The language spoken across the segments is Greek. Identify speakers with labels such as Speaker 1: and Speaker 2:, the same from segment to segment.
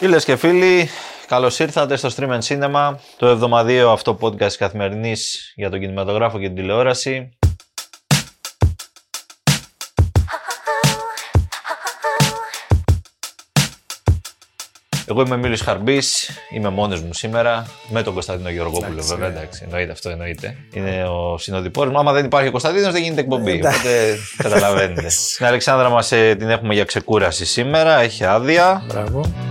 Speaker 1: Φίλες και φίλοι, καλώς ήρθατε στο Stream and Cinema, το εβδομαδιαίο αυτό podcast καθημερινής για τον κινηματογράφο και την τηλεόραση. Εγώ είμαι Μίλης Χαρμπής, είμαι μόνος μου σήμερα, με τον Κωνσταντίνο Γεωργόπουλο βέβαια, εντάξει, εννοείται αυτό, εννοείται. Είναι ο συνοδοιπόρος μου, άμα δεν υπάρχει ο Κωνσταντίνος δεν γίνεται εκπομπή, οπότε καταλαβαίνετε. Την Αλεξάνδρα μας ε, την έχουμε για ξεκούραση σήμερα, έχει άδεια.
Speaker 2: Μπράβο.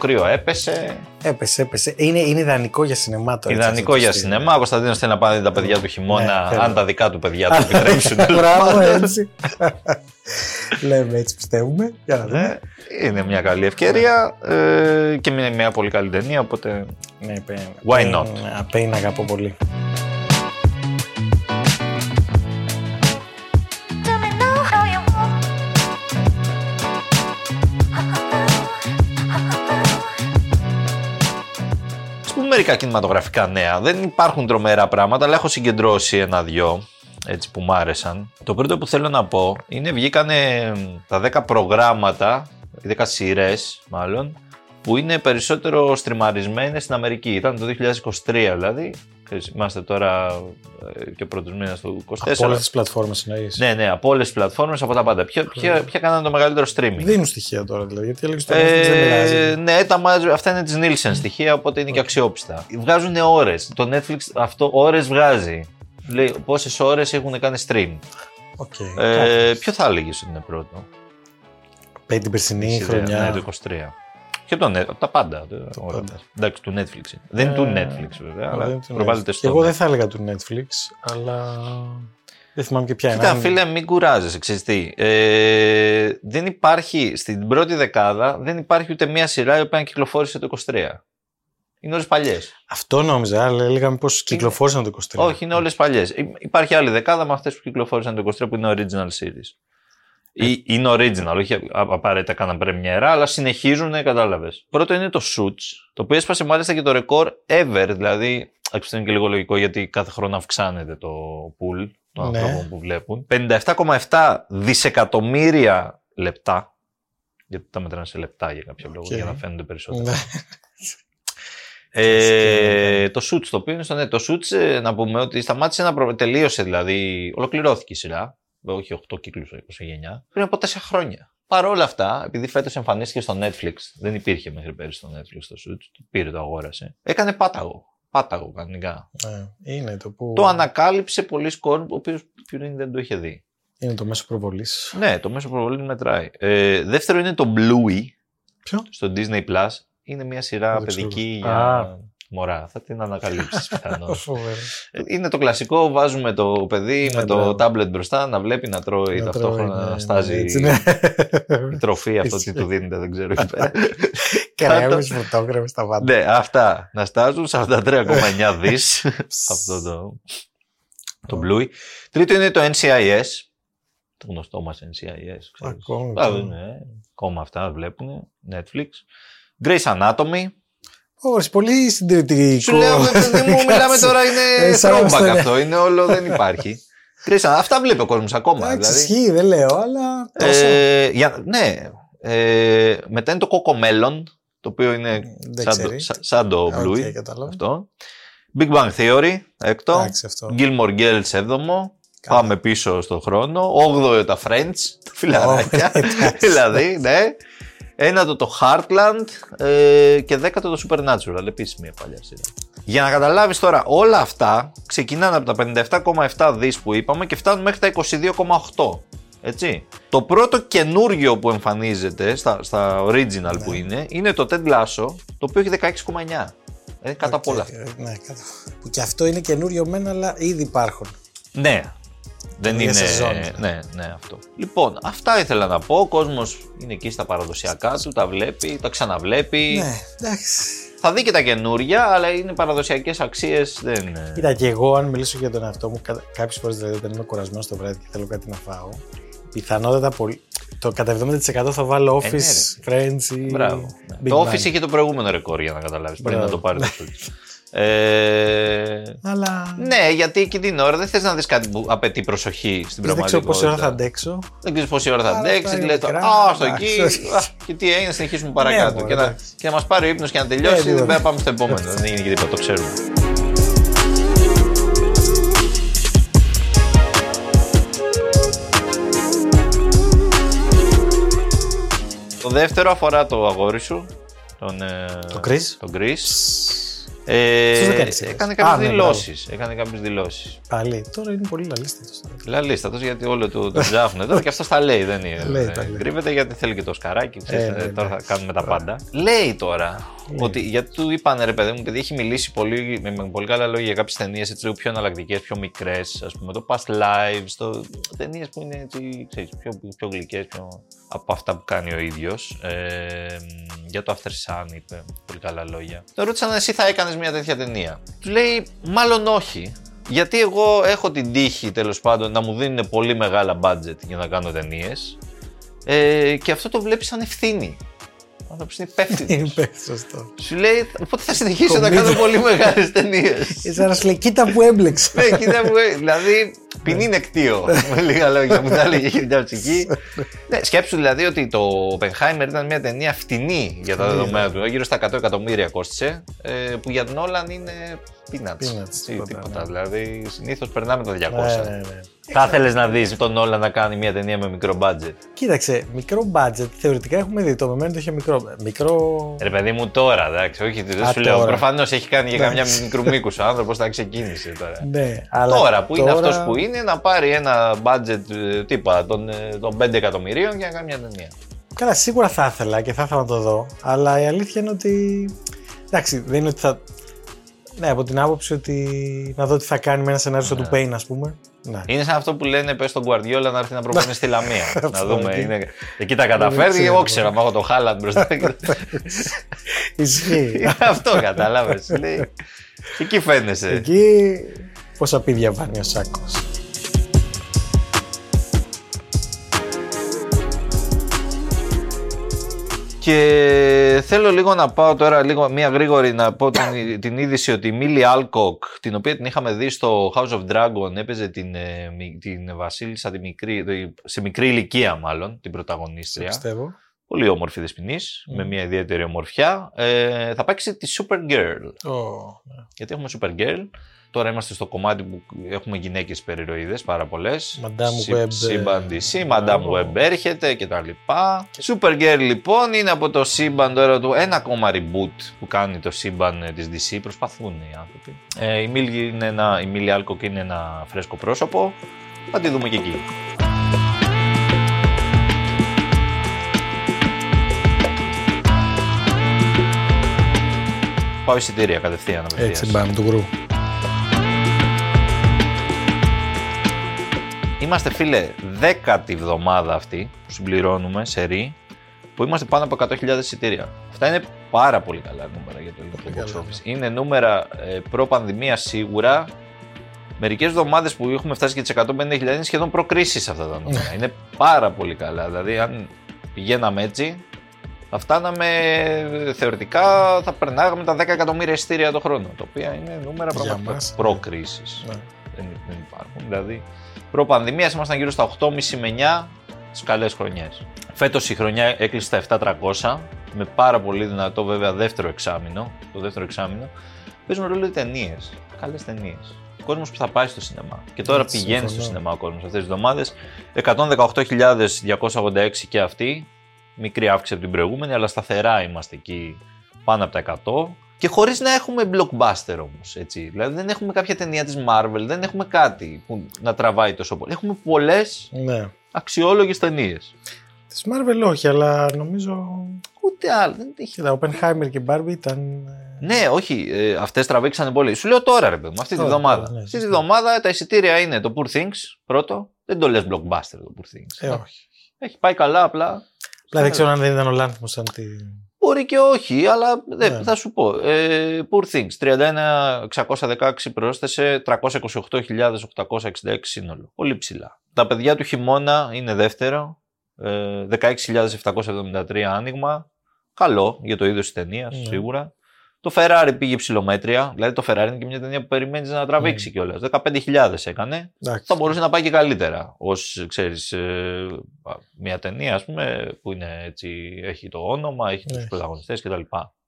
Speaker 1: Κρύο έπεσε,
Speaker 2: Έπεσε, έπεσε. Είναι, είναι ιδανικό για σινεμά τώρα. έτσι,
Speaker 1: ιδανικό
Speaker 2: αυτό
Speaker 1: για
Speaker 2: το
Speaker 1: σινεμά. Ο Κωνσταντίνος θέλει να πάνε τα παιδιά του χειμώνα,
Speaker 2: Ναι, θέλω.
Speaker 1: αν τα δικά του παιδιά του επιτρέψουν.
Speaker 2: στυλ. Μπράβο, έτσι. Λέμε έτσι, πιστεύουμε. Για να δούμε.
Speaker 1: Ε, Είναι μια καλή ευκαιρία ε, και είναι μια πολύ καλή ταινία, οπότε
Speaker 2: Ναι, παι-
Speaker 1: Why
Speaker 2: παι-
Speaker 1: not?
Speaker 2: Pain αγαπώ πολύ.
Speaker 1: Ας πούμε μερικά κινηματογραφικά νέα. Δεν υπάρχουν τρομερά πράγματα, αλλά έχω συγκεντρώσει ένα-δυο έτσι που μ' άρεσαν. Το πρώτο που θέλω να πω είναι βγήκανε τα 10 προγράμματα, οι 10 σειρές μάλλον, που είναι περισσότερο στριμαρισμένες στην Αμερική. Ήταν το 2023 δηλαδή. Ξέρεις, Είμαστε τώρα ε, και ο πρώτος μήνας του 24.
Speaker 2: Από όλες τις πλατφόρμες εννοείς.
Speaker 1: Ναι, ναι, από όλες τις πλατφόρμες, από τα πάντα. Ποια, ποια, ποια κάνανε το μεγαλύτερο streaming;
Speaker 2: Δίνουν στοιχεία τώρα δηλαδή. Γιατί έλεγες στο Netflix δεν
Speaker 1: Ε,
Speaker 2: μιλάζει.
Speaker 1: ναι, τα μάζ- αυτά είναι της Nielsen στοιχεία, οπότε είναι και αξιόπιστα. Βγάζουν ώρες. Το Netflix αυτό ώρες βγάζει. Λέει πόσες ώρες έχουν κάνει stream.
Speaker 2: Οκ.
Speaker 1: Ε, ποιο θα έλεγε ότι είναι πρώτο;
Speaker 2: Πέ την περσινή
Speaker 1: Έχεις ιδέα;
Speaker 2: χρονιά.
Speaker 1: Ναι, το 23. Και το Net, τα πάντα. όλα.
Speaker 2: πάντα.
Speaker 1: Εντάξει, του Netflix. Δεν είναι του
Speaker 2: Ε,
Speaker 1: Netflix βέβαια,
Speaker 2: Αλλά
Speaker 1: αλλά
Speaker 2: δεν την
Speaker 1: προβάλλεται
Speaker 2: Netflix.
Speaker 1: στο.
Speaker 2: Εγώ δεν θα έλεγα του Netflix, αλλά δεν θυμάμαι και ποια είναι.
Speaker 1: Κοίτα,
Speaker 2: Αν-
Speaker 1: φίλε, μην κουράζεσαι, ξέρεις τι. Ε, δεν υπάρχει, στην πρώτη δεκάδα, δεν υπάρχει ούτε μία σειρά η οποία κυκλοφόρησε το 23. Είναι όλες παλιές.
Speaker 2: Αυτό νόμιζα, αλλά έλεγα πώ κυκλοφόρησαν το 23.
Speaker 1: Όχι, είναι όλες παλιές. Υ- Υπάρχει άλλη δεκάδα με αυτές που κυκλοφόρησαν το 23 που είναι original series. Ή, είναι original, όχι α- απαραίτητα κάναν πρεμιέρα, αλλά συνεχίζουν, κατάλαβες. Πρώτο είναι το Suits, το οποίο έσπασε μάλιστα και το ρεκόρ ever, δηλαδή, αυτό είναι και λίγο λογικό γιατί κάθε χρόνο αυξάνεται το pool των
Speaker 2: Ναι.
Speaker 1: ανθρώπων που βλέπουν. 57,7 δισεκατομμύρια λεπτά, γιατί τα μετράνε σε λεπτά για κάποιο λόγο,
Speaker 2: Οκ.
Speaker 1: για να φαίνονται περισσότερο.
Speaker 2: Ναι.
Speaker 1: Ε, το Suits, το οποίο είναι στο ναι, το Suits, ε, να πούμε ότι σταμάτησε να προ... τελείωσε, δηλαδή ολοκληρώθηκε η σειρά. Όχι 8 κύκλους, 29. Πριν από 4 χρόνια. Παρ' όλα αυτά, επειδή φέτος εμφανίστηκε στο Netflix, δεν υπήρχε μέχρι πέρυσι στο Netflix το Suits, το πήρε, το αγόρασε. Έκανε πάταγο. Πάταγο κανονικά.
Speaker 2: Ναι, είναι το που.
Speaker 1: Το ανακάλυψε πολλοί κόσμοι, ο οποίος πριν δεν το είχε δει.
Speaker 2: Είναι το μέσο προβολής.
Speaker 1: Ναι, το μέσο προβολής μετράει. Ε, δεύτερο είναι το Bluey
Speaker 2: Ποιο;
Speaker 1: στο Disney Plus. Είναι μια σειρά
Speaker 2: Δεν το ξέρω.
Speaker 1: παιδική για
Speaker 2: Α.
Speaker 1: μωρά. Θα την ανακαλύψεις πιθανώς.
Speaker 2: Φοβερό.
Speaker 1: Είναι το κλασικό, βάζουμε το παιδί
Speaker 2: Ναι,
Speaker 1: με το
Speaker 2: μπράβο.
Speaker 1: τάμπλετ μπροστά να βλέπει να τρώει
Speaker 2: Να
Speaker 1: ταυτόχρονα
Speaker 2: τρώει,
Speaker 1: να
Speaker 2: ναι,
Speaker 1: στάζει
Speaker 2: ναι, έτσι, ναι.
Speaker 1: η τροφή αυτό
Speaker 2: Ισχύει.
Speaker 1: τι του δίνεται δεν ξέρω εκεί πέρα.
Speaker 2: Κρέμες, φωτόγραφες, τα πάντα.
Speaker 1: ναι, αυτά να στάζουν 43,9 δις αυτό το, το Bluey. Τρίτο είναι το NCIS, το γνωστό μας NCIS. ξέρεις.
Speaker 2: Ακόμα.
Speaker 1: Α, ναι, ακόμα αυτά βλέπουν, Netflix. Grey's Anatomy.
Speaker 2: Ωραία, πολύ συντηρητικό.
Speaker 1: Σου λέω, «Ρε παιδί μου, μιλάμε τώρα, είναι
Speaker 2: Ε, σαν να
Speaker 1: throwback
Speaker 2: είμαστε, ναι.
Speaker 1: αυτό, είναι όλο, δεν υπάρχει. Grey's Anatomy, αυτά βλέπει ο κόσμος ακόμα.
Speaker 2: Εντάξει,
Speaker 1: δηλαδή.
Speaker 2: ισχύει, δεν λέω, αλλά τόσο.
Speaker 1: Ε, για, ναι. Ε, μετά είναι το Cocomelon, το οποίο είναι
Speaker 2: Δεν
Speaker 1: σαν το,
Speaker 2: ξέρει.
Speaker 1: σα- σαν το
Speaker 2: Οκ,
Speaker 1: Bluey.
Speaker 2: κατάλαβα.
Speaker 1: αυτό. Big Bang Theory, έκτο.
Speaker 2: Εντάξει, αυτό.
Speaker 1: Gilmore Girls, έβδομο.
Speaker 2: Καλά.
Speaker 1: Πάμε πίσω στον χρόνο. Όγδοο τα Friends, τα φιλαράκια.
Speaker 2: Ω, εντάξει.
Speaker 1: δηλαδή, ναι. Ένατο το Heartland ε, και δέκατο το Supernatural, επίσης μια παλιά σειρά. Για να καταλάβεις τώρα, όλα αυτά ξεκινάνε από τα 57,7 δις που είπαμε και φτάνουν μέχρι τα 22,8. Έτσι. Το πρώτο καινούργιο που εμφανίζεται στα, στα original που είναι, είναι το Ted Lasso, το οποίο έχει 16,9. Είναι κατά
Speaker 2: Οκ,
Speaker 1: πολλά.
Speaker 2: ε, Ναι, κατά. Που και αυτό είναι καινούριο μένα, αλλά ήδη υπάρχουν.
Speaker 1: Ναι. Δεν
Speaker 2: Για
Speaker 1: είναι.
Speaker 2: σεζόν.
Speaker 1: Ναι, ναι, αυτό. Λοιπόν, αυτά ήθελα να πω. Ο κόσμος είναι εκεί στα παραδοσιακά του, τα βλέπει, τα ξαναβλέπει.
Speaker 2: Ναι, εντάξει.
Speaker 1: Θα δει και τα καινούρια, αλλά είναι παραδοσιακές αξίες. Δεν είναι.
Speaker 2: Κοίτα, και εγώ, αν μιλήσω για τον εαυτό μου, κάποιες φορές δηλαδή όταν είμαι κουρασμένος το βράδυ και θέλω κάτι να φάω, πιθανότατα πολύ. Το κατά 70% θα βάλω
Speaker 1: Ε, ναι,
Speaker 2: Office, Friends ή.
Speaker 1: Μπράβο. Ναι.
Speaker 2: Big
Speaker 1: Το
Speaker 2: Bang.
Speaker 1: Office είχε το προηγούμενο ρεκόρ για να καταλάβεις πριν
Speaker 2: Μπράβο.
Speaker 1: να το πάρει. το
Speaker 2: Ναι.
Speaker 1: Office. Ε,
Speaker 2: Αλλά.
Speaker 1: ναι, γιατί εκεί την ώρα δεν θες να δεις κάτι που απαιτεί προσοχή στην
Speaker 2: Δεν ξέρω πόση ώρα θα
Speaker 1: πραγματικότητα.
Speaker 2: αντέξω.
Speaker 1: Δεν ξέρεις πόση ώρα θα
Speaker 2: Αλλά
Speaker 1: αντέξεις.
Speaker 2: αυτά είναι
Speaker 1: Λε το.
Speaker 2: μικρά.
Speaker 1: Α, στο
Speaker 2: Εντάξει,
Speaker 1: εκεί.
Speaker 2: όχι.
Speaker 1: α, Και τι έγινε, συνεχίσουμε παρακάτω.
Speaker 2: μωρέ,
Speaker 1: και, να,
Speaker 2: εντάξει.
Speaker 1: και να μας πάρει ο ύπνος και να
Speaker 2: Ε,
Speaker 1: τελειώσει.
Speaker 2: τι
Speaker 1: δεν
Speaker 2: δω.
Speaker 1: πρέπει να πάμε στο επόμενο. δεν έγινε και τίποτα, το ξέρουμε. Το δεύτερο αφορά το αγόρι σου, τον, ε,
Speaker 2: Το Chris.
Speaker 1: τον Chris. Ε,
Speaker 2: Αυτός δεν κάνει σειρές.
Speaker 1: έκανε
Speaker 2: Α,
Speaker 1: κάποιε
Speaker 2: ναι,
Speaker 1: δηλώσεις. Έκανε κάποιες δηλώσεις.
Speaker 2: Πάλι. Τώρα είναι πολύ λαλίστατος.
Speaker 1: Λαλίστατος γιατί όλο του τον ψάχνουν τώρα και αυτός τα λέει. Δεν είναι.
Speaker 2: Λέει,
Speaker 1: δεν
Speaker 2: τα λέει.
Speaker 1: κρύβεται γιατί θέλει και το σκαράκι. Ξέρεις,
Speaker 2: Ε, ναι,
Speaker 1: τώρα θα
Speaker 2: εντάξει.
Speaker 1: κάνουμε τα πάντα. Λέει τώρα
Speaker 2: Λέει.
Speaker 1: ότι γιατί του είπαν ρε παιδί μου, επειδή έχει μιλήσει πολύ, με, με πολύ καλά λόγια για κάποιες ταινίες λίγο πιο εναλλακτικές, πιο μικρές. Α πούμε το Past Lives, το, ταινίες που είναι έτσι, ξέρεις, πιο, πιο γλυκές πιο, από αυτά που κάνει ο ίδιος. Ε, για το After Sun είπε πολύ καλά λόγια. Το ρώτησαν εσύ θα έκανες μια τέτοια ταινία; Του λέει, μάλλον όχι. Γιατί εγώ έχω την τύχη τέλος πάντων να μου δίνουν πολύ μεγάλα budget για να κάνω ταινίες. Ε, και αυτό το βλέπει σαν ευθύνη. Ο άνθρωπος είναι υπεύθυνος.
Speaker 2: Είπε σωστό.
Speaker 1: Σου λέει, οπότε θα συνεχίσω να
Speaker 2: Κομμύδι.
Speaker 1: κάνω πολύ μεγάλες ταινίες.
Speaker 2: Είσαι ένα λέει, κοίτα που έμπλεξα.
Speaker 1: ναι, κοίτα μου, ε, δηλαδή ποινή νεκτίο. με λίγα λόγια που τα έλεγε η Χιλιά Ψυχή. ναι, σκέψου δηλαδή ότι το Oppenheimer ήταν μια ταινία φτηνή για τα
Speaker 2: Φτηνή,
Speaker 1: δεδομένα του. Γύρω στα 100 εκατομμύρια κόστησε. ε, που για τον Όλαν είναι peanuts.
Speaker 2: Peanuts,
Speaker 1: Έτσι,
Speaker 2: τίποτα,
Speaker 1: τίποτα.
Speaker 2: ναι.
Speaker 1: Δηλαδή συνήθως περνάμε τα 200.
Speaker 2: Ναι, ναι, ναι.
Speaker 1: Θα ήθελε να δεις τον Όλαν να κάνει μια ταινία με μικρό budget;
Speaker 2: Κοίταξε, μικρό budget. Θεωρητικά έχουμε δει. Το μεμένο το είχε μικρό. Μικρό.
Speaker 1: Ρε παιδί μου τώρα, εντάξει, όχι, δεν
Speaker 2: Α,
Speaker 1: σου λέω.
Speaker 2: τώρα.
Speaker 1: Προφανώς έχει κάνει για
Speaker 2: Εντάξει.
Speaker 1: καμιά μικρού μήκους ο άνθρωπος, θα ξεκίνησε τώρα.
Speaker 2: Ναι, αλλά
Speaker 1: Τώρα που είναι
Speaker 2: τώρα-
Speaker 1: αυτός που είναι, να πάρει ένα budget ε, τύπα των, ε, των 5 εκατομμυρίων και να κάνει μια ταινία.
Speaker 2: Καλά, σίγουρα θα ήθελα και θα ήθελα να το δω. Αλλά η αλήθεια είναι ότι. Εντάξει, δεν είναι ότι θα. Ναι, από την άποψη ότι να δω τι θα κάνει με ένα σενάριο σαν του Pain, ας πούμε. Ναι.
Speaker 1: Είναι σαν αυτό που λένε πες στον Guardiola να έρθει να προπονεί στη Λαμία. να
Speaker 2: Αυτό,
Speaker 1: δούμε.
Speaker 2: εκεί.
Speaker 1: Είναι... Εκεί τα καταφέρνει και
Speaker 2: ξέρω.
Speaker 1: εγώ ξέρω. Μα έχω το Χάλαντ μπροστά.
Speaker 2: Ισχύει.
Speaker 1: Είναι αυτό κατάλαβες. Εκεί φαίνεσαι.
Speaker 2: Εκεί πόσα απίδια βάνει ο σάκος.
Speaker 1: Και θέλω λίγο να πάω τώρα, λίγο μια γρήγορη να πω την, την είδηση ότι η Μίλι Άλκοκ, την οποία την είχαμε δει στο House of Dragon, έπαιζε την, ε, μι- την Βασίλισσα τη μικρή, σε μικρή ηλικία μάλλον, την πρωταγωνίστρια.
Speaker 2: Πιστεύω.
Speaker 1: Πολύ όμορφη δεσποινής, με μια ιδιαίτερη ομορφιά. Ε, θα παίξει τη Supergirl.
Speaker 2: Ω, ναι.
Speaker 1: Γιατί έχουμε Supergirl. Τώρα είμαστε στο κομμάτι που έχουμε γυναίκες περιρροίδες πάρα πολλές.
Speaker 2: Madame Web,
Speaker 1: Σύμπαν
Speaker 2: ε,
Speaker 1: DC, Madame
Speaker 2: μπράβο.
Speaker 1: Web έρχεται και τα λοιπά. Supergirl λοιπόν είναι από το σύμπαν τώρα του ένα ακόμα reboot που κάνει το σύμπαν ε, της DC. Προσπαθούν οι άνθρωποι. Ε, η Millie είναι ένα, η Millie Alcock είναι ένα φρέσκο πρόσωπο. Θα τη δούμε και εκεί. Πάω εισιτήρια κατευθείαν. απευθείας.
Speaker 2: Έτσι, μπαμ του γκρου.
Speaker 1: Είμαστε φίλε δέκατη εβδομάδα αυτή που συμπληρώνουμε σε ρί που είμαστε πάνω από 100.000 εισιτήρια. Αυτά είναι πάρα πολύ καλά νούμερα για το ελληνικό
Speaker 2: καλά,
Speaker 1: box
Speaker 2: ναι.
Speaker 1: office. Είναι νούμερα ε, προ-πανδημία σίγουρα. Μερικές εβδομάδε που έχουμε φτάσει και τις 150.000 είναι σχεδόν προκρίσεις αυτά τα
Speaker 2: Ναι.
Speaker 1: νούμερα. είναι πάρα πολύ καλά. Δηλαδή, αν πηγαίναμε έτσι, θα φτάναμε ε, θεωρητικά, θα περνάγαμε τα 10 εκατομμύρια εισιτήρια το χρόνο. Τα οποία είναι νούμερα
Speaker 2: Για
Speaker 1: πραγματικά
Speaker 2: μας, ναι.
Speaker 1: προκρίσεις
Speaker 2: Ναι.
Speaker 1: δεν, δεν υπάρχουν. Δηλαδή, προ-πανδημίας ήμασταν γύρω στα 8,5 με 9 τι καλές χρονιές. Φέτος η χρονιά έκλεισε στα 7,300 με πάρα πολύ δυνατό βέβαια δεύτερο εξάμηνο. Το δεύτερο εξάμηνο παίζουν ρόλο οι ταινίες. Καλές ταινίες. Ο κόσμος που θα πάει στο σινεμά. Και τώρα
Speaker 2: Έτσι,
Speaker 1: πηγαίνει στο
Speaker 2: συμφωνώ.
Speaker 1: σινεμά ο κόσμος αυτές τις εβδομάδες. 118.286 και αυτή. Μικρή αύξηση από την προηγούμενη, αλλά σταθερά είμαστε εκεί πάνω από τα 100. Και χωρίς να έχουμε blockbuster όμως. Δηλαδή δεν έχουμε κάποια ταινία της Marvel, δεν έχουμε κάτι που να τραβάει τόσο πολύ. Έχουμε πολλές
Speaker 2: Ναι.
Speaker 1: αξιόλογες ταινίες.
Speaker 2: Της Marvel όχι, αλλά νομίζω.
Speaker 1: Ούτε άλλο. Δεν έχει.
Speaker 2: Κοίτα, Oppenheimer και Barbie ήταν. ε,
Speaker 1: Ναι, όχι, ε, αυτές τραβήξανε πολύ. Σου λέω τώρα, ρε παιδί μου, αυτή τη
Speaker 2: Τώρα,
Speaker 1: βδομάδα.
Speaker 2: τώρα, ναι,
Speaker 1: αυτή τη
Speaker 2: σωστά.
Speaker 1: βδομάδα τα εισιτήρια είναι το Poor Things πρώτο. Δεν το λες blockbuster το Poor Things.
Speaker 2: Ε, όχι.
Speaker 1: Έχει πάει καλά, απλά.
Speaker 2: Απλά δεν ξέρω αν δεν ήταν ο Λάνθιμο σαν τη.
Speaker 1: Μπορεί και όχι, αλλά δεν,
Speaker 2: Ναι.
Speaker 1: θα σου πω. Ε, Poor Things, 31.616 πρόσθεσε, 308.866 σύνολο. Πολύ ψηλά. Τα παιδιά του χειμώνα είναι δεύτερο, ε, 16.773 άνοιγμα. Καλό για το είδος της ταινίας,
Speaker 2: Ναι.
Speaker 1: σίγουρα. Το Ferrari πήγε ψηλομέτρια. Δηλαδή το Ferrari είναι και μια ταινία που περιμένεις να τραβήξει
Speaker 2: Mm.
Speaker 1: κιόλας. 15.000 έκανε.
Speaker 2: Εντάξει.
Speaker 1: Θα μπορούσε να πάει και καλύτερα. Ω ξέρεις, μια ταινία ας πούμε, που είναι έτσι, έχει το όνομα, έχει τους
Speaker 2: Ναι.
Speaker 1: πρωταγωνιστές κτλ.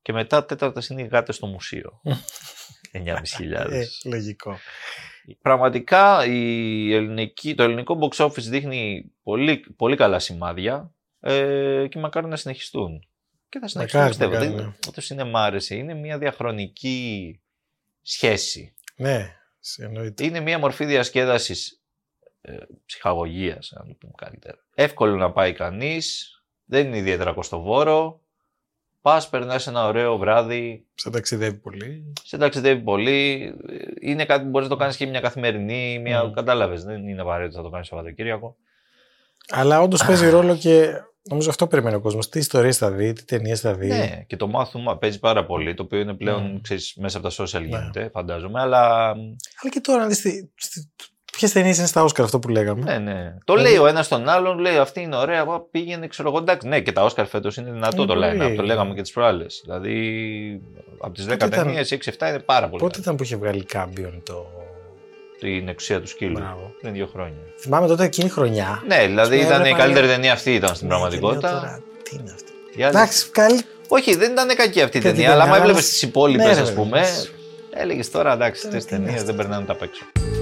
Speaker 1: Και μετά τέταρτα είναι οι γάτε στο μουσείο. 9.500.
Speaker 2: Ε, λογικό.
Speaker 1: Πραγματικά η ελληνική, το ελληνικό box office δείχνει πολύ, πολύ καλά σημάδια ε, και μακάρι να συνεχιστούν. Και θα συνεχιστούν
Speaker 2: Μακάρι,
Speaker 1: πιστεύω.
Speaker 2: μακάρι,
Speaker 1: Δεν-
Speaker 2: ναι.
Speaker 1: Το σινεμά άρεσε. Είναι μια διαχρονική σχέση.
Speaker 2: Ναι, σε- εννοείται.
Speaker 1: Είναι μια μορφή διασκέδασης ε, ψυχαγωγίας, να το πούμε καλύτερα. Εύκολο να πάει κανείς, δεν είναι ιδιαίτερα κοστοβόρο. Πας, περνάς ένα ωραίο βράδυ,
Speaker 2: Σε ταξιδεύει πολύ.
Speaker 1: σε ταξιδεύει πολύ. Είναι κάτι που μπορείς να το κάνεις και μια καθημερινή, μια.
Speaker 2: Mm.
Speaker 1: Κατάλαβες. Δεν είναι απαραίτητο να το κάνεις Σαββατοκύριακο.
Speaker 2: Αλλά όντως παίζει ρόλο και νομίζω αυτό περιμένει ο κόσμος. Τι ιστορίες θα δει, τι ταινίες θα δει.
Speaker 1: Ναι, και το μάθημα παίζει πάρα πολύ. Το οποίο είναι πλέον
Speaker 2: Mm.
Speaker 1: ξέρεις, μέσα από τα social
Speaker 2: Ναι.
Speaker 1: γίνεται, φαντάζομαι. Αλλά.
Speaker 2: Αλλά και τώρα, να δεις. Ποιες ταινίες είναι στα Όσκαρ αυτό που λέγαμε.
Speaker 1: Ναι, ναι. Το
Speaker 2: Δηλαδή-
Speaker 1: λέει ο ένας τον άλλον, λέει αυτή είναι ωραία. πά, Πήγαινε, ξέρω εγώ. Εντάξει, ναι, και τα Όσκαρ φέτος είναι δυνατό
Speaker 2: Είναι
Speaker 1: το
Speaker 2: πολύ.
Speaker 1: line Το λέγαμε και τις προάλλες. Δηλαδή, από τις 10
Speaker 2: Πότε ήταν-
Speaker 1: ταινίες, 6-7 είναι πάρα πολύ.
Speaker 2: Πότε
Speaker 1: καλή.
Speaker 2: ήταν που είχε βγάλει κάμπιον το.
Speaker 1: Την εξουσία του σκύλου.
Speaker 2: Μπράβο.
Speaker 1: Πριν δύο χρόνια.
Speaker 2: Θυμάμαι τότε εκείνη η χρονιά.
Speaker 1: Ναι, δηλαδή
Speaker 2: Και
Speaker 1: ήταν η
Speaker 2: έβλεπα
Speaker 1: καλύτερη
Speaker 2: λίγο-
Speaker 1: ταινία αυτή ήταν στην
Speaker 2: Ναι, και λέω
Speaker 1: πραγματικότητα.
Speaker 2: τώρα, Τι είναι αυτό.
Speaker 1: Οι άλλες-
Speaker 2: Εντάξει, καλή.
Speaker 1: Όχι, δεν ήταν κακή αυτή η
Speaker 2: Και την
Speaker 1: ταινία, αλλά άμα
Speaker 2: ταινία,
Speaker 1: έβλεπες
Speaker 2: αλλά-
Speaker 1: τι υπόλοιπες,
Speaker 2: Ναι,
Speaker 1: ας
Speaker 2: ρε,
Speaker 1: πούμε,
Speaker 2: βέβαια.
Speaker 1: έλεγες τώρα εντάξει,
Speaker 2: Τώρα
Speaker 1: τις
Speaker 2: τι είναι
Speaker 1: ταινίες
Speaker 2: αυτό.
Speaker 1: δεν περνάνε τα απ'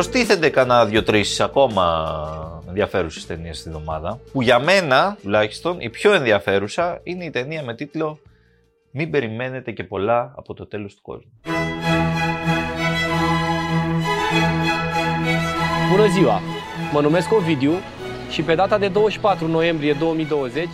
Speaker 1: Προστίθενται κανένα δύο-τρεις ακόμα ενδιαφέρουσες ταινίες στην εβδομάδα. Που για μένα, τουλάχιστον, η πιο ενδιαφέρουσα είναι η ταινία με τίτλο Μην περιμένετε και πολλά από το τέλος του κόσμου.
Speaker 3: Bună ziua! Mă numesc Ovidiu și pe data de 24 noiembrie 2020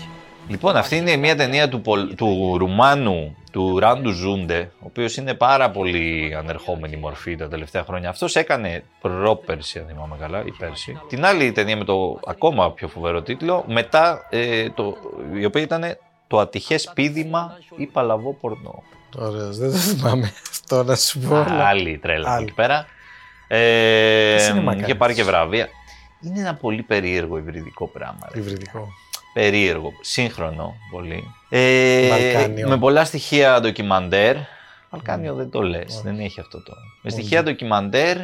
Speaker 1: Λοιπόν, αυτή είναι μια ταινία του, Πολ- του Ρουμάνου, του Ράντου Ζούντε, ο οποίος είναι πάρα πολύ ανερχόμενη μορφή τα τελευταία χρόνια. Αυτός έκανε πρόπερση, αν θυμάμαι καλά, ή πέρσι. Την άλλη ταινία με το ακόμα πιο φοβερό τίτλο, μετά, ε, το, η οποία ήταν το ατυχές πίδημα ή παλαβό πορνό.
Speaker 2: Ωραία, δεν το θυμάμαι αυτό να σου πω. αλλά-
Speaker 1: Άλλη τρέλα
Speaker 2: Άλλη.
Speaker 1: εκεί πέρα. Ε,
Speaker 2: Τι σινεμά
Speaker 1: είχε
Speaker 2: κάνεις;
Speaker 1: πάρει και βραβεία. Είναι ένα πολύ περίεργο υβριδικό πράγμα. ρε.
Speaker 2: Υβριδικό.
Speaker 1: Περίεργο, σύγχρονο πολύ. Ε,
Speaker 2: Βαλκάνιο.
Speaker 1: με πολλά στοιχεία ντοκιμαντέρ. Βαλκάνιο δεν το λες,
Speaker 2: Όχι.
Speaker 1: δεν έχει αυτό το. Με
Speaker 2: Όχι.
Speaker 1: στοιχεία ντοκιμαντέρ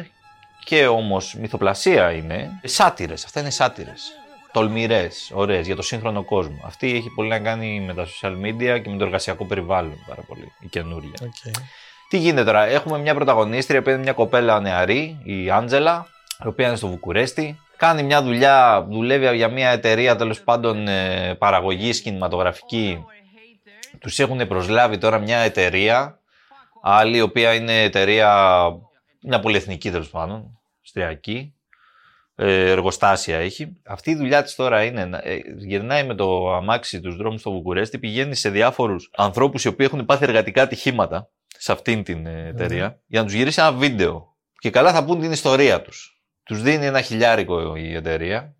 Speaker 1: και όμως μυθοπλασία είναι. Σάτυρες, αυτά είναι σάτυρες. Τολμηρές, ωραίες για το σύγχρονο κόσμο. Αυτή έχει πολύ να κάνει με τα social media και με το εργασιακό περιβάλλον πάρα πολύ, η καινούρια.
Speaker 2: Οκ.
Speaker 1: Τι γίνεται τώρα, έχουμε μια πρωταγωνίστρια που είναι μια κοπέλα νεαρή, η Άντζελα, η οποία είναι στο Βουκουρέστι. Κάνει μια δουλειά, δουλεύει για μια εταιρεία τέλος πάντων ε, παραγωγής κινηματογραφική. Τους έχουν προσλάβει τώρα μια εταιρεία, άλλη η οποία είναι εταιρεία, μια πολυεθνική τέλος πάντων, αυστριακή, ε, εργοστάσια έχει. Αυτή η δουλειά της τώρα είναι, να- ε, γυρνάει με το αμάξι τους δρόμους στο Βουκουρέστι, πηγαίνει σε διάφορους ανθρώπους οι οποίοι έχουν πάθει εργατικά ατυχήματα σε αυτήν την ε, εταιρεία για να τους γυρίσει ένα βίντεο. Και καλά θα πούν την ιστορία τους. Τους δίνει ένα χιλιάρικο η εταιρεία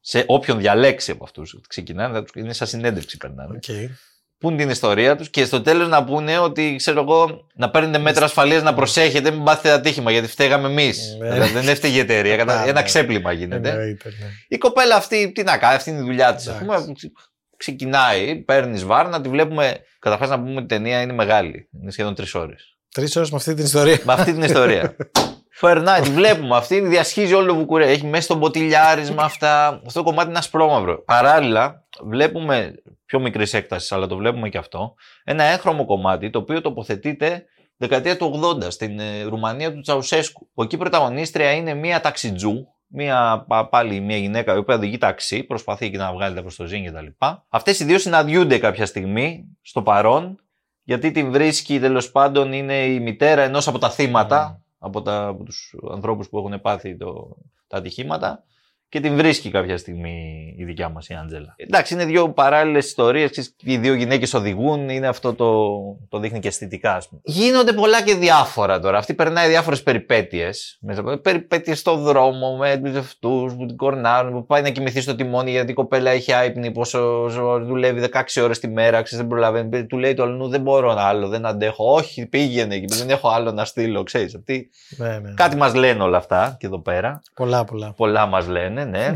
Speaker 1: σε όποιον διαλέξει από αυτούς. Ξεκινάνε, θα τους, είναι σαν συνέντευξη περνάνε.
Speaker 2: Οκ.
Speaker 1: Πούν την ιστορία τους και στο τέλος να πούνε ότι ξέρω εγώ να παίρνετε μέτρα ασφαλείας να προσέχετε μην πάθετε ατύχημα γιατί φταίγαμε εμείς.
Speaker 2: Ναι.
Speaker 1: Δηλαδή, δεν έφταιγε η εταιρεία, κατα-
Speaker 2: Α,
Speaker 1: ένα
Speaker 2: ναι.
Speaker 1: ξέπλυμα γίνεται.
Speaker 2: Εννοείται, ναι.
Speaker 1: Η κοπέλα αυτή, τι να κάνει, αυτή είναι η δουλειά της.
Speaker 2: Εντάξει.
Speaker 1: Ξεκινάει, παίρνεις βάρνα, τη βλέπουμε. Καταρχάς να πούμε ότι η ταινία είναι μεγάλη. Είναι σχεδόν τρεις ώρες.
Speaker 2: Τρεις ώρες με αυτή την ιστορία.
Speaker 1: Με αυτή την ιστορία. Περνάει, τη βλέπουμε. Αυτή διασχίζει όλο το Βουκουρέ. Έχει μέσα στο μποτιλιάρισμα αυτά. Αυτό το κομμάτι είναι ασπρόμαυρο. Παράλληλα, βλέπουμε πιο μικρή έκταση, αλλά το βλέπουμε και αυτό. Ένα έγχρωμο κομμάτι το οποίο τοποθετείται δεκαετία του 80 στην ε, Ρουμανία του Τσαουσέσκου. Που εκεί η πρωταγωνίστρια είναι μία ταξιτζού, μία, πα- πάλι μία γυναίκα η οποία οδηγεί ταξί, προσπαθεί και να βγάλει προ το ζήν κτλ. Αυτές οι δύο συναντιούνται κάποια στιγμή στο παρόν, γιατί την βρίσκει τέλος πάντων είναι η μητέρα ενός από τα θύματα, από, τα, από τους ανθρώπους που έχουν πάθει το, τα ατυχήματα και την βρίσκει κάποια στιγμή η δικιά μας η Άντζελα. Εντάξει, είναι δύο παράλληλες ιστορίες. Οι δύο γυναίκες οδηγούν, είναι αυτό το, το δείχνει και αισθητικά, ας πούμε. Γίνονται πολλά και διάφορα τώρα. Αυτή περνάει διάφορες περιπέτειες. Περιπέτειες στο δρόμο, με αυτού που την κορνάρουν, που πάει να κοιμηθεί στο τιμόνι γιατί η κοπέλα έχει άϊπνη, πόσο δουλεύει 16 ώρες τη μέρα, ξέρεις, δεν προλαβαίνει. Του λέει το αλλού, δεν μπορώ άλλο, δεν αντέχω. Όχι, πήγαινε εκεί, δεν έχω άλλο να στείλω, ξέρεις. Αυτή...
Speaker 2: Ναι, ναι.
Speaker 1: Κάτι μας λένε όλα αυτά και εδώ πέρα.
Speaker 2: Πολλά, πολλά.
Speaker 1: Πολλά μας λένε, ναι.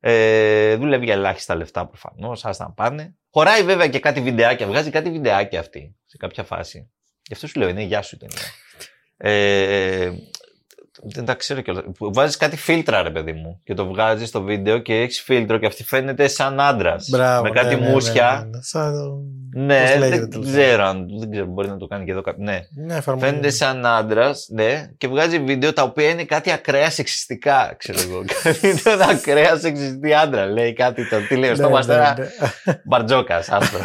Speaker 1: ε, δουλεύει για ελάχιστα λεφτά προφανώς, α να πάνε. Χωράει βέβαια και κάτι βιντεάκια, βγάζει κάτι βιντεάκια αυτή σε κάποια φάση. Γι' αυτό σου λέω, είναι γεια σου η ταινία. Ε, δεν τα ξέρω κιόλας. Βάζεις κάτι φίλτρα, ρε παιδί μου, και το βγάζεις στο βίντεο και έχεις φίλτρο και αυτή φαίνεται σαν άντρας.
Speaker 2: Μπράβο,
Speaker 1: Με κάτι
Speaker 2: ναι, ναι,
Speaker 1: μουσια.
Speaker 2: Ναι, ναι, ναι. Σαν το-
Speaker 1: Ναι,
Speaker 2: Πώς λέγεται
Speaker 1: δεν
Speaker 2: τέλος
Speaker 1: ξέρω αν. Δεν ξέρω, μπορεί να το κάνει και εδώ κάποιο. Ναι.
Speaker 2: Ναι, εφαρμογή.
Speaker 1: Φαίνεται σαν άντρας, ναι, και βγάζει βίντεο τα οποία είναι κάτι ακραία σεξιστικά, ξέρω εγώ. Κάτι είναι ένα ακραία σεξιστή άντρα. Λέει κάτι το. Τι λέει,
Speaker 2: Ναι,
Speaker 1: στο
Speaker 2: ναι,
Speaker 1: μαστέρα.
Speaker 2: ναι.
Speaker 1: Μπαρτζόκας, άστρο.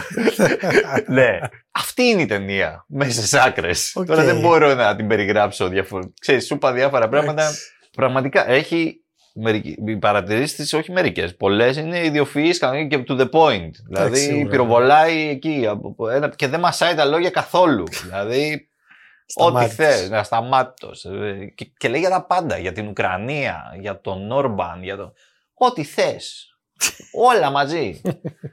Speaker 1: ναι. Αυτή είναι η ταινία. Μέσα στις άκρες.
Speaker 2: Οκ.
Speaker 1: Τώρα δεν μπορώ να την περιγράψω διαφορετικά. Ξέρεις, σου είπα διάφορα πράγματα.
Speaker 2: Εντάξει.
Speaker 1: Πραγματικά έχει. μερικ- Οι παρατηρήσεις της, όχι μερικές. Πολλές είναι ιδιοφυείς και to the point. Δηλαδή
Speaker 2: σίγουρα.
Speaker 1: πυροβολάει εκεί. από- από ένα- Και δεν μασάει τα λόγια καθόλου. δηλαδή Ό,τι
Speaker 2: Σταμάτητος.
Speaker 1: θες, ασταμάτητο. Και, και λέει για τα πάντα. Για την Ουκρανία, για τον Όρμπαν, για το. Ό,τι θες. Όλα μαζί.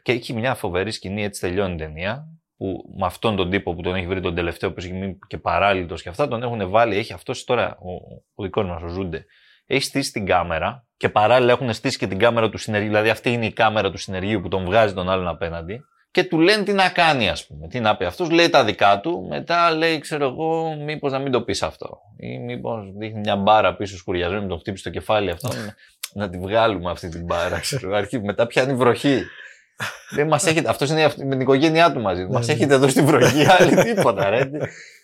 Speaker 1: και έχει μια φοβερή σκηνή, έτσι τελειώνει η ταινία. Που με αυτόν τον τύπο που τον έχει βρει τον τελευταίο, που έχει μείνει και παράλληλος και αυτά, τον έχουν βάλει. Έχει αυτός τώρα, ο, ο δικός μας, ο Ζούντε, έχει στήσει την κάμερα και παράλληλα έχουν στήσει και την κάμερα του συνεργείου. Δηλαδή αυτή είναι η κάμερα του συνεργείου που τον βγάζει τον άλλον απέναντι και του λένε τι να κάνει, ας πούμε. Τι να πει. Αυτός λέει τα δικά του, μετά λέει, ξέρω εγώ, μήπως να μην το πεις αυτό. Ή μήπως δείχνει μια μπάρα πίσω σκουριασμένη, τον χτύπησε το κεφάλι αυτό. να- να τη βγάλουμε αυτή την μπάρα. ξέρω. Αρχή, μετά πιάνει βροχή. Δεν μας έχετε, αυτός είναι αυτή- με την οικογένειά του μαζί. Μας
Speaker 2: ναι.
Speaker 1: έχετε εδώ στη βροχή, άλλη τίποτα, ρε.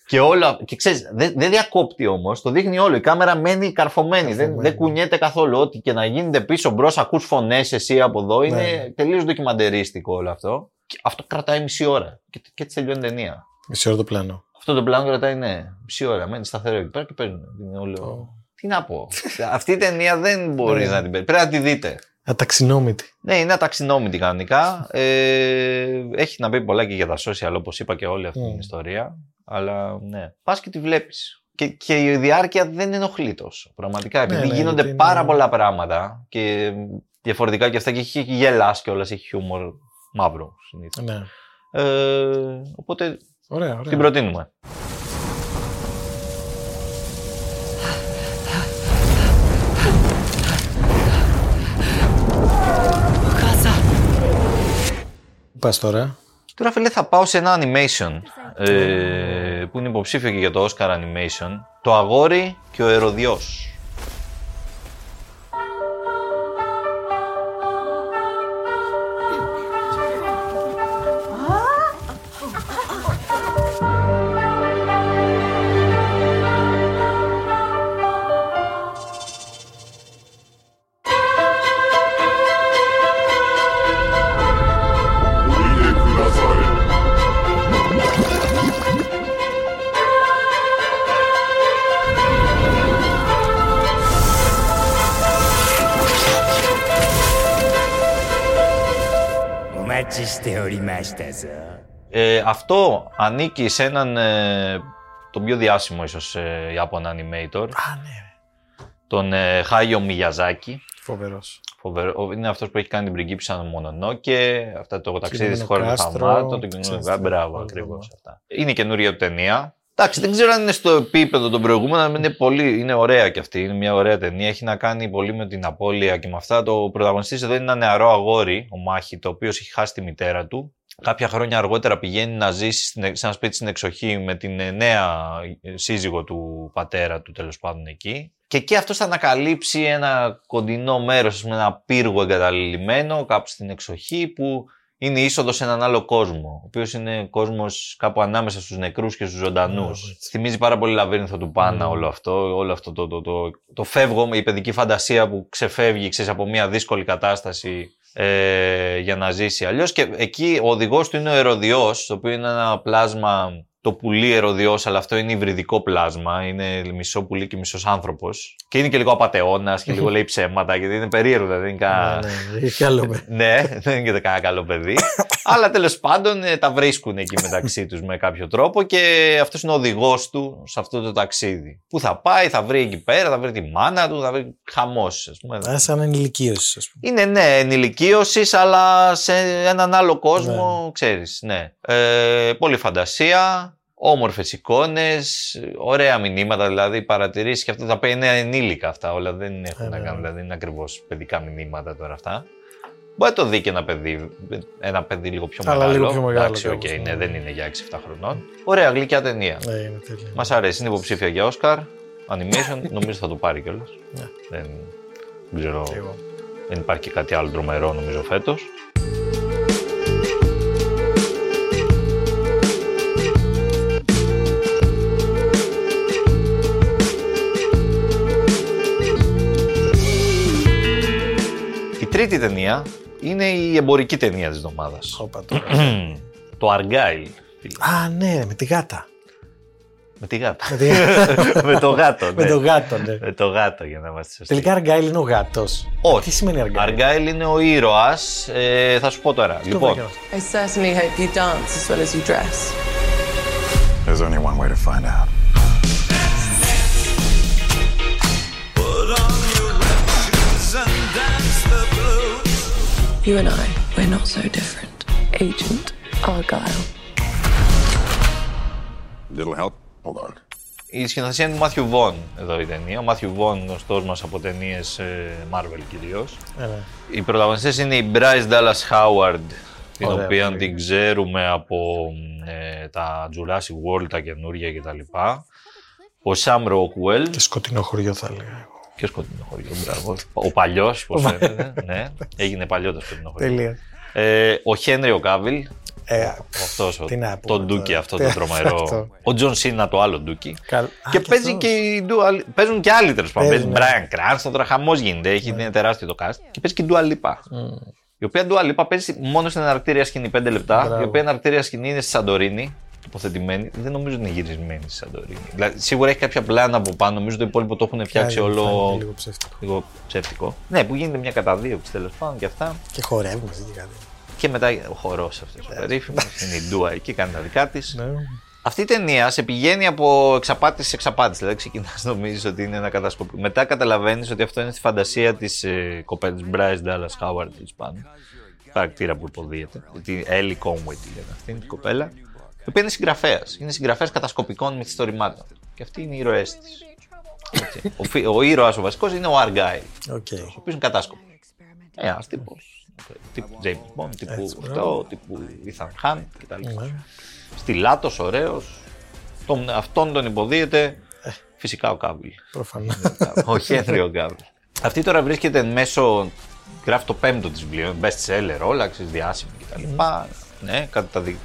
Speaker 1: Και όλα, και ξέρεις, δεν, δεν διακόπτει όμως, το δείχνει όλο. Η κάμερα μένει καρφωμένη, δεν,
Speaker 2: Καρφωμένη.
Speaker 1: δεν κουνιέται καθόλου. Ό,τι και να γίνεται πίσω μπρος, ακούς φωνές εσύ από εδώ, είναι
Speaker 2: Ναι.
Speaker 1: τελείως ντοκιμαντερίστικο όλο αυτό. Και αυτό κρατάει μισή ώρα και, και έτσι τελειώνει η ταινία.
Speaker 2: Μισή ώρα το πλάνο.
Speaker 1: Αυτό το πλάνο κρατάει, ναι, μισή ώρα. Μένει σταθερό εκεί πέρα και παίρνει. Είναι όλο... Τι να πω. Αυτή η ταινία δεν μπορεί
Speaker 2: Ναι.
Speaker 1: να την παίρνει. Πρέπει να τη δείτε.
Speaker 2: Αταξινόμητη.
Speaker 1: Ναι, είναι αταξινόμητη κανονικά. Ε, έχει να πει πολλά και για τα social, όπως είπα και όλη αυτή την
Speaker 2: Mm.
Speaker 1: ιστορία. Αλλά ναι. Πας και τη βλέπεις. Και, και η διάρκεια δεν ενοχλεί τόσο. Πραγματικά. Επειδή
Speaker 2: Ναι, ναι,
Speaker 1: γίνονται
Speaker 2: γιατί είναι-
Speaker 1: πάρα πολλά πράγματα και διαφορετικά και αυτά και έχει γελάς και όλα, έχει χιούμορ μαύρο συνήθως.
Speaker 2: Ναι.
Speaker 1: Ε, οπότε
Speaker 2: Ωραία, ωραία.
Speaker 1: την προτείνουμε.
Speaker 2: Πού πας τώρα.
Speaker 1: Τώρα φίλε θα πάω σε ένα animation ε, που είναι υποψήφιο και για το Oscar Animation. Το αγόρι και ο ερωδιός. Ε, αυτό ανήκει σε έναν, ε, τον πιο διάσημο ίσως ε, Ιάπων animator,
Speaker 2: Α, ναι.
Speaker 1: τον ε, Χάιο Μιγιαζάκη.
Speaker 2: Φοβερός.
Speaker 1: Φοβερό. Είναι αυτό που έχει κάνει την πριγκίψα Μονονόκε, αυτά το ταξίδι στη
Speaker 2: Κινούμενο
Speaker 1: χώρα του
Speaker 2: κάστρο,
Speaker 1: θαυμάτων, το
Speaker 2: ξέρεις,
Speaker 1: κοινωνικό. Μπράβο,
Speaker 2: όλα
Speaker 1: ακριβώ
Speaker 2: αυτά.
Speaker 1: αυτά. Είναι καινούργια του ταινία. Εντάξει, δεν ξέρω αν είναι στο επίπεδο των προηγούμενων, αλλά είναι, πολύ, είναι ωραία κι αυτή. Είναι μια ωραία ταινία. Έχει να κάνει πολύ με την απώλεια και με αυτά. Το πρωταγωνιστής εδώ είναι ένα νεαρό αγόρι, ο Μάχη, το οποίος έχει χάσει τη μητέρα του. Κάποια χρόνια αργότερα πηγαίνει να ζήσει στην- σε ένα σπίτι στην εξοχή με την ε, νέα ε, σύζυγο του πατέρα του, τέλος πάντων εκεί. Και εκεί αυτός θα ανακαλύψει ένα κοντινό μέρος, με ένα πύργο εγκαταλειμμένο κάπου στην εξοχή που είναι η είσοδος σε έναν άλλο κόσμο. Ο οποίος είναι κόσμος κάπου ανάμεσα στους νεκρούς και στους ζωντανούς.
Speaker 2: Μπράβο, έτσι.
Speaker 1: Θυμίζει πάρα πολύ λαβύρινθο του Πάνα
Speaker 2: Mm.
Speaker 1: όλο αυτό. Όλο αυτό το, το, το, το, φεύγω, η παιδική φαντασία που ξεφεύγει ξέρεις, από μια δύσκολη κατάσταση ε, για να ζήσει αλλιώς. Και εκεί ο οδηγός του είναι ο Ερωδιό, το οποίο είναι ένα πλάσμα το το πουλί ερωδιός, αλλά αυτό είναι υβριδικό πλάσμα. Είναι μισό πουλί και μισός άνθρωπος. Και είναι και λίγο απαταιώνας και λίγο λέει ψέματα, γιατί είναι περίεργο, δηλαδή δεν είναι κα...
Speaker 2: Ναι, ναι, έχει άλλο με.
Speaker 1: ναι, δεν είναι και κανένα καλό παιδί. αλλά τέλος πάντων ε, τα βρίσκουν εκεί μεταξύ τους με κάποιο τρόπο και αυτός είναι ο οδηγός του σε αυτό το ταξίδι. Πού θα πάει, θα βρει εκεί πέρα, θα βρει τη μάνα του, θα βρει χαμός, ας πούμε.
Speaker 2: Α, σαν ενηλικίωσης, ας πούμε.
Speaker 1: Είναι ναι, ενηλικίωσης, αλλά σε έναν άλλο κόσμο, ξέρεις, ναι. Ε, πολύ φαντασία, όμορφες εικόνες, ωραία μηνύματα, δηλαδή παρατηρήσεις και αυτά τα οποία είναι ενήλικα αυτά όλα, δεν έχουν
Speaker 2: Ε,
Speaker 1: να
Speaker 2: ναι.
Speaker 1: κάνουν, δηλαδή είναι ακριβώς παιδικά μηνύματα τώρα αυτά. Μπορεί να το δει και ένα παιδί, ένα παιδί λίγο πιο
Speaker 2: Αλλά
Speaker 1: μεγάλο.
Speaker 2: λίγο πιο μεγάλο
Speaker 1: Εντάξει, οκ,
Speaker 2: κάπως,
Speaker 1: ναι,
Speaker 2: ναι.
Speaker 1: δεν είναι για 6-7 χρονών. Ωραία, γλυκιά ταινία.
Speaker 2: Ναι, είναι τέλειο.
Speaker 1: Μας αρέσει, είναι υποψήφια για Oscar, animation, νομίζω θα το πάρει κιόλας.
Speaker 2: Ναι.
Speaker 1: Δεν, δεν ξέρω,
Speaker 2: Εγώ.
Speaker 1: δεν υπάρχει και κάτι άλλο τρομερό νομίζω φέτος. Τρίτη ταινία είναι η εμπορική ταινία της εβδομάδας.
Speaker 2: Όπα τώρα.
Speaker 1: το Argyle. φίλε.
Speaker 2: Α, ναι, με τη γάτα.
Speaker 1: Με τη γάτα.
Speaker 2: Με, τη...
Speaker 1: με το γάτο, ναι.
Speaker 2: με το γάτο, ναι.
Speaker 1: Με το γάτο για να είμαστε σωστοί.
Speaker 2: Τελικά Αργάιλ είναι ο γάτος.
Speaker 1: Όχι.
Speaker 2: Τι σημαίνει Αργάιλ.
Speaker 1: Argyle είναι ο ήρωας. Ε, θα σου πω τώρα. Λοιπόν,
Speaker 2: βρήκε
Speaker 4: I certainly hope you dance as well as you dress.
Speaker 5: There's only one way to find out.
Speaker 4: You and I, we're not so different. Agent Argyle.
Speaker 5: Little help? Hold on.
Speaker 1: η σκηνοθεσία είναι του Μάθιου Βον εδώ η ταινία. Ο Μάθιου Βον γνωστός μας από ταινίες ε, Marvel κυρίως.
Speaker 2: Ε, ναι.
Speaker 1: Οι πρωταγωνιστές είναι η Bryce Dallas Howard, την
Speaker 2: Ωραία,
Speaker 1: οποία
Speaker 2: πολύ.
Speaker 1: την ξέρουμε από ε, τα Jurassic World, τα καινούργια κτλ. Ο Sam Rockwell
Speaker 2: Και σκοτεινό χωριό θα έλεγα. εγώ.
Speaker 1: Και σκοτεινό χωριό, μπράβο. Ο παλιός, πώς φαίνεται. ναι, έγινε παλιό το σκοτεινό χωριό.
Speaker 2: Τέλεια.
Speaker 1: Ε, ο Χένρι ο Κάβιλ,
Speaker 2: Ε,
Speaker 1: αυτός
Speaker 2: τι να
Speaker 1: το
Speaker 2: πούμε
Speaker 1: ντούκι
Speaker 2: τώρα.
Speaker 1: αυτό
Speaker 2: Τι
Speaker 1: το
Speaker 2: αυτό.
Speaker 1: τρομερό. Ο Τζον Σίνα το άλλο ντούκι.
Speaker 2: καλ... Α,
Speaker 1: Και παίζει
Speaker 2: αυτός.
Speaker 1: και η Dua Li- Παίζουν και άλλοι τέλος πάντων. Παίζει
Speaker 2: Παίζουν, ναι.
Speaker 1: Bryan Cranston, τώρα χαμός γίνεται. Έχει είναι τεράστιο το cast. Και παίζει και η Dua Lipa. Η οποία Dua Lipa παίζει μόνο στην εναρκτήρια σκηνή 5 λεπτά.
Speaker 2: Μπράβο.
Speaker 1: Η οποία εναρκτήρια σκηνή είναι στη Σαντορίνη. Τοποθετημένη. Δεν νομίζω ότι είναι γυρισμένη στη Σαντορίνη. Δηλαδή, σίγουρα έχει κάποια πλάνα από πάνω. Νομίζω το υπόλοιπο το έχουν φτιάξει
Speaker 2: Φάνηκε- φάνηκε
Speaker 1: όλο.
Speaker 2: Λίγο ψεύτικο.
Speaker 1: Λίγο ψεύτικο. Ναι, που γίνεται μια καταδίωξη τέλος πάντων και αυτά.
Speaker 2: Και χορεύει μαζί και κάτι.
Speaker 1: Και μετά ο χορός αυτός ο περίφημος. είναι η Ντούα εκεί, κάνει τα δικά της.
Speaker 2: Ναι.
Speaker 1: Αυτή η ταινία σε πηγαίνει από εξαπάτηση σε εξαπάτηση. Δηλαδή ξεκινάς νομίζεις ότι είναι ένα κατασκοπή. Μετά καταλαβαίνεις ότι αυτό είναι στη φαντασία της ε, κοπέλας Bryce Dallas Howard τέλος πάντων. Χαρακτήρα που υποδίεται. Τη Ellie Conway τη λένε αυτή είναι η κοπέλα. Η οποία είναι συγγραφέας. Είναι συγγραφέας κατασκοπικών μυθιστορημάτων. Και αυτή είναι η ηρωέ της. ο, φι- ο ήρωας ο βασικός είναι ο Argyle,
Speaker 2: Οκ.
Speaker 1: ο οποίος είναι κατάσκοπος. Ένας τύπος. Τύπου James Bond, τύπου
Speaker 2: Έτσι,
Speaker 1: αυτό, τύπου Ethan Hunt κτλ.
Speaker 2: Ναι.
Speaker 1: Στιλάτος, ωραίος. Τον, αυτόν τον υποδύεται φυσικά ο Κάβιλ.
Speaker 2: Προφανώς.
Speaker 1: ο Χένρι ο Κάβιλ. Αυτή τώρα βρίσκεται μέσω, γράφει το πέμπτο της βιβλίο, best seller, όλα, ξέρεις, διάσημη κτλ. Ναι, κατά τα δι...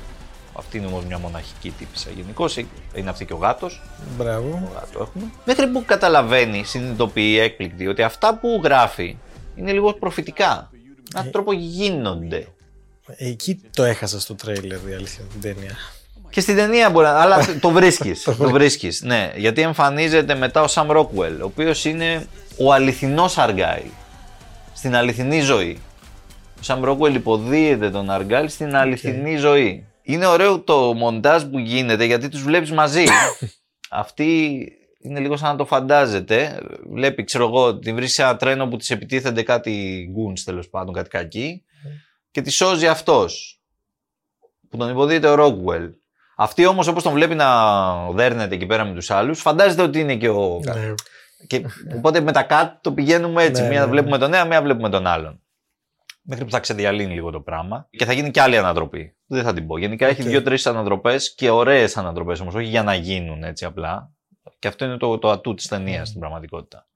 Speaker 1: Αυτή είναι όμως μια μοναχική τύπισσα γενικώς. Είναι αυτή και ο γάτος.
Speaker 2: Μπράβο.
Speaker 1: Γάτο έχουμε. Μέχρι που καταλαβαίνει, συνειδητοποιεί έκπληκτη, ότι αυτά που γράφει είναι λίγο προφητικά. Με έναν τρόπο γίνονται.
Speaker 2: Εκεί το έχασα στο τρέιλερ η αλήθεια την ταινία.
Speaker 1: Και στην ταινία μπορεί να. Αλλά το βρίσκεις. το βρίσκεις. Ναι, γιατί εμφανίζεται μετά ο Σαμ Ρόκουελ, ο οποίος είναι ο αληθινός Αργάιλ. Στην αληθινή ζωή. Ο Σαμ Ρόκουελ υποδίεται τον Αργάιλ στην αληθινή ζωή. Είναι ωραίο το μοντάζ που γίνεται γιατί τους βλέπεις μαζί. Αυτή είναι λίγο σαν να το φαντάζεται. Βλέπει, ξέρω εγώ, την βρίσκει σε ένα τρένο που της επιτίθενται κάτι goons τέλος πάντων, κάτι κακοί. Και τη σώζει αυτός. Που τον υποδύεται ο Ρόκουελ. Αυτή όμως, όπως τον βλέπει να δέρνεται εκεί πέρα με τους άλλους, φαντάζεται ότι είναι και ο.
Speaker 2: Ναι.
Speaker 1: Και, οπότε με τα κάτω το πηγαίνουμε έτσι.
Speaker 2: Ναι,
Speaker 1: μία
Speaker 2: ναι,
Speaker 1: βλέπουμε τον ένα, μία βλέπουμε τον άλλον. Μέχρι που θα ξεδιαλύνει λίγο το πράγμα. Και θα γίνει και άλλη ανατροπή. Δεν θα την πω. Γενικά έχει
Speaker 2: Οκ.
Speaker 1: δύο-τρεις ανατροπές και ωραίες ανατροπές όμως, όχι για να γίνουν έτσι απλά. Και αυτό είναι το, το ατού της ταινίας στην πραγματικότητα.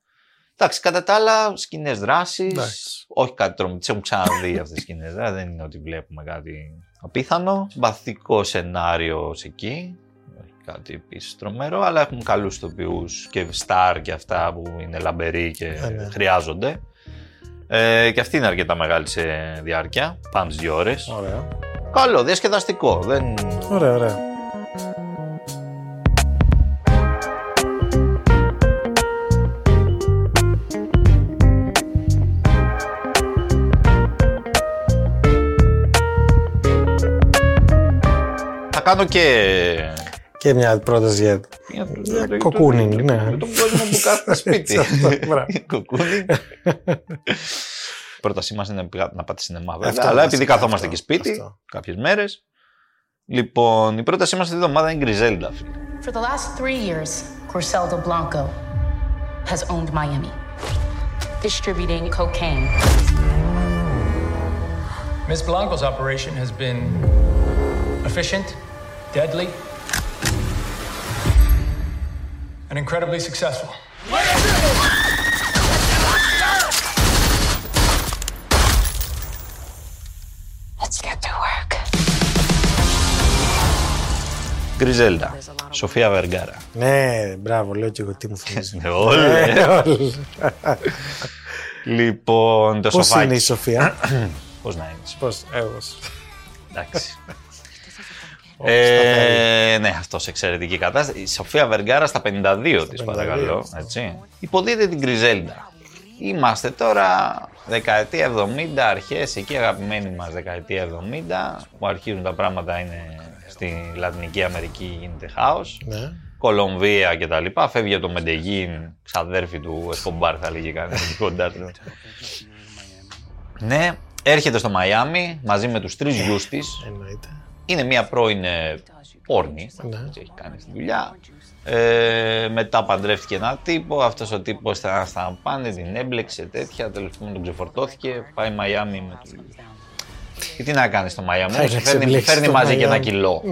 Speaker 1: Εντάξει, κατά τα άλλα, σκηνές δράσης.
Speaker 2: Εντάξει.
Speaker 1: Όχι κάτι τρομερό. Τις έχουν ξαναδεί αυτές τις σκηνές. Δεν είναι ότι βλέπουμε κάτι απίθανο. Συμπαθητικό σενάριο εκεί. Όχι κάτι επίσης τρομερό, αλλά έχουν καλούς ηθοποιούς και στάρ και αυτά που είναι λαμπεροί και
Speaker 2: Ε, ναι.
Speaker 1: χρειάζονται. Ε, και αυτή είναι αρκετά μεγάλη σε διάρκεια. Πάμε δύο ώρες.
Speaker 2: Ωραία.
Speaker 1: Καλό, διασκεδαστικό. Δεν...
Speaker 2: Ωραία, ωραία.
Speaker 1: Θα κάνω και...
Speaker 2: Και μια πρόταση για
Speaker 1: για,
Speaker 2: Για cocooning, ναι.
Speaker 1: Για τον κόσμο που κάθεται σπίτι.
Speaker 2: Αυτό, μπράβο.
Speaker 1: Cocooning. Η πρότασή μας είναι να πηγα- να πάτε σινεμά. βέβαια,
Speaker 2: Αυτό,
Speaker 1: αλλά
Speaker 2: βασικά,
Speaker 1: επειδή καθόμαστε
Speaker 2: αυτό,
Speaker 1: και σπίτι
Speaker 2: αυτό.
Speaker 1: κάποιες μέρες. Λοιπόν, η πρότασή μας αυτή τη εβδομάδα είναι Γκριζέλντα. φίλε.
Speaker 6: For the last three years, Corseldo Blanco has owned Miami, distributing cocaine.
Speaker 7: Ms. Blanco's operation has been efficient, deadly, and incredibly successful.
Speaker 6: Let's get to work.
Speaker 1: Γκριζέλντα. Σοφία Βεργάρα.
Speaker 2: Ναι, μπράβο, λέω και εγώ τι μου θυμίζει.
Speaker 1: Ναι, Όλε.
Speaker 2: Ε, όλα.
Speaker 1: Λοιπόν, το
Speaker 2: Πώς
Speaker 1: σοφάκι.
Speaker 2: είναι η Σοφία,
Speaker 1: Πώς να είναι.
Speaker 2: πώς, εγώ.
Speaker 1: Εντάξει. Ε, ναι, αυτός σε εξαιρετική κατάσταση. Η Σοφία Βεργάρα στα 52 της,
Speaker 2: 52,
Speaker 1: παρακαλώ. Έτσι. Υποδίδεται την Γκριζέλντα. Είμαστε τώρα δεκαετία 70, αρχές, εκεί αγαπημένη μας δεκαετία 70, που αρχίζουν τα πράγματα είναι στη Λατινική Αμερική γίνεται χάος.
Speaker 2: Ναι.
Speaker 1: Κολομβία και τα λοιπά. Φεύγει από το Μεντεγίν, ξαδέρφη του Εσκομπάρ, θα λέγει κανένα εκεί κοντά του. Ναι, έρχεται στο Μαϊάμι μαζί με τους τρεις γιους της.
Speaker 2: Εννοείται.
Speaker 1: Είναι μια πρώην ε, όρνη,
Speaker 2: Ναι.
Speaker 1: έτσι έχει κάνει στη δουλειά. Ε, μετά παντρεύτηκε ένα τύπο, αυτός ο τύπος θα στα πάνε, την έμπλεξε τέτοια, τέλος πάντων τον ξεφορτώθηκε, πάει Μαϊάμι με το... Και τι να κάνει στο Μαϊάμι,
Speaker 2: Πάει να
Speaker 1: φέρνει,
Speaker 2: ξεμπλέξει
Speaker 1: φέρνει
Speaker 2: στο
Speaker 1: μαζί και ένα
Speaker 2: Μαϊάμι.
Speaker 1: κιλό.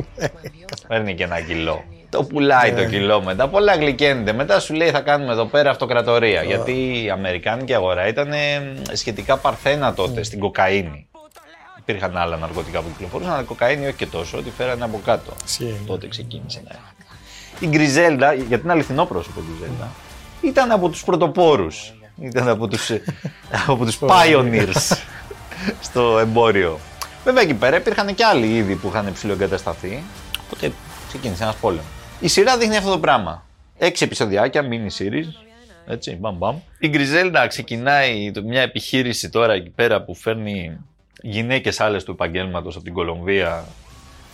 Speaker 1: φέρνει και ένα κιλό. Το πουλάει
Speaker 2: Ναι.
Speaker 1: το κιλό μετά, πολλά γλυκένεται. Μετά σου λέει θα κάνουμε εδώ πέρα αυτοκρατορία. Γιατί η Αμερικάνικη αγορά ήταν ε, σχετικά παρθένα τότε στην κοκαίνη. Υπήρχαν άλλα ναρκωτικά που κυκλοφορούσαν, αλλά η κοκαίνη όχι και τόσο, ότι φέρανε από κάτω.
Speaker 2: Ισχύει, ναι.
Speaker 1: Τότε ξεκίνησε να Η Γκριζέλντα, γιατί είναι αληθινό πρόσωπο η Γκριζέλντα, ήταν από τους πρωτοπόρους. Ήταν από τους, ε, από τους pioneers στο εμπόριο. Βέβαια εκεί πέρα υπήρχαν και άλλοι ήδη που είχαν ψηλοεγκατασταθεί, οπότε ξεκίνησε ένας πόλεμος. Η σειρά δείχνει αυτό το πράγμα. Έξι επεισοδιάκια, mini series, έτσι, μπαμ μπαμ. Η Γκριζέλντα ξεκινάει το- μια επιχείρηση τώρα εκεί πέρα που φέρνει γυναίκες άλλες του επαγγέλματος από την Κολομβία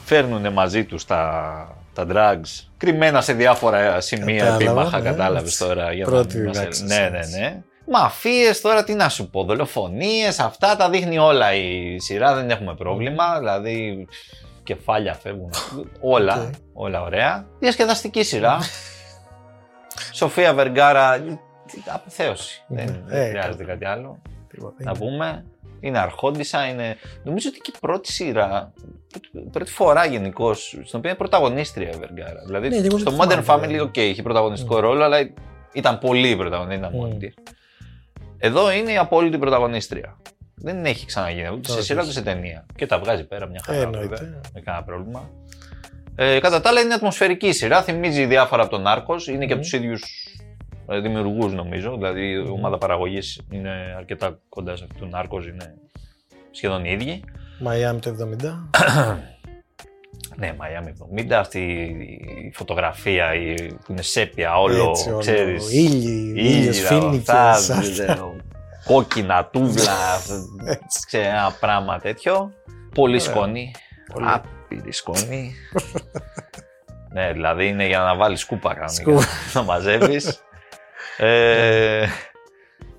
Speaker 1: φέρνουν μαζί τους τα, τα drugs κρυμμένα σε διάφορα σημεία
Speaker 2: Κατάλαβα,
Speaker 1: επίμαχα,
Speaker 2: ναι.
Speaker 1: κατάλαβες τώρα. Για
Speaker 2: Πρώτη
Speaker 1: να, να σε-
Speaker 2: διδάξεις,
Speaker 1: Ναι, ναι,
Speaker 2: έτσι.
Speaker 1: ναι. Μαφίες τώρα, τι να σου πω, δολοφονίες, αυτά τα δείχνει όλα η σειρά, δεν έχουμε πρόβλημα, δηλαδή κεφάλια φεύγουν, όλα,
Speaker 2: Οκ.
Speaker 1: όλα ωραία. Διασκεδαστική σειρά. Σοφία Βεργάρα, αποθέωση, δεν, δεν
Speaker 2: Ε,
Speaker 1: χρειάζεται κάτι άλλο
Speaker 2: Τίποτα.
Speaker 1: να πούμε. Είναι αρχόντισα, είναι. Νομίζω ότι και η πρώτη σειρά, πρώτη φορά γενικώς, στην οποία είναι πρωταγωνίστρια η Βεργάρα. Δηλαδή
Speaker 2: Ναι, εγώ
Speaker 1: στο
Speaker 2: δεν
Speaker 1: Modern
Speaker 2: θυμάμαι.
Speaker 1: Family, OK, είχε πρωταγωνιστικό ρόλο, αλλά ήταν πολύ πρωταγωνίστρια, δεν ήταν μόνη
Speaker 2: Mm.
Speaker 1: της. Εδώ είναι η απόλυτη πρωταγωνίστρια. Δεν έχει ξαναγίνει ούτε σε
Speaker 2: Όχι.
Speaker 1: σειρά ούτε σε ταινία. Και τα βγάζει πέρα μια χαρά.
Speaker 2: Ε, εννοείται.
Speaker 1: βέβαια, με κανένα πρόβλημα. Ε, κατά τα άλλα είναι ατμοσφαιρική σειρά, θυμίζει διάφορα από το Narcos, είναι και από τους ίδιους δημιουργούς νομίζω. Δηλαδή η ομάδα παραγωγής είναι αρκετά κοντά σε αυτού του Νάρκος, είναι σχεδόν οι ίδιοι.
Speaker 2: Μαϊάμι το 70.
Speaker 1: Ναι, Μαϊάμι 70, αυτή η φωτογραφία η, που είναι σέπια, όλο,
Speaker 2: Έτσι, όλο.
Speaker 1: ξέρεις.
Speaker 2: Ήλιοι,
Speaker 1: ήλιοι,
Speaker 2: ήλιος,
Speaker 1: τα-
Speaker 2: φοίνικες,
Speaker 1: αυτά,
Speaker 2: αυτά.
Speaker 1: δεν ξέρω, κόκκινα, τούβλα,
Speaker 2: Έτσι.
Speaker 1: ξέρω, ένα πράγμα τέτοιο. Πολύ σκόνη, άπειρη σκόνη. ναι, δηλαδή είναι για να βάλεις σκούπα κανονικά,
Speaker 2: Σκούπα.
Speaker 1: να μαζεύεις. Ε,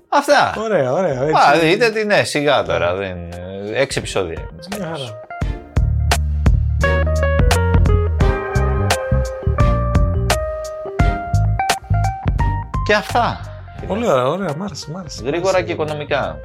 Speaker 1: αυτά.
Speaker 2: Ωραία, ωραία. έτσι.
Speaker 1: Α, δείτε τι, ναι, σιγά τώρα. Δεν, έξι επεισόδια είναι. έτσι κι
Speaker 2: Μια
Speaker 1: αλλιώς.
Speaker 2: χαρά.
Speaker 1: Και αυτά.
Speaker 2: Πολύ ωραία, ωραία. Μ' άρεσε, μ' άρεσε.
Speaker 1: Γρήγορα και οικονομικά.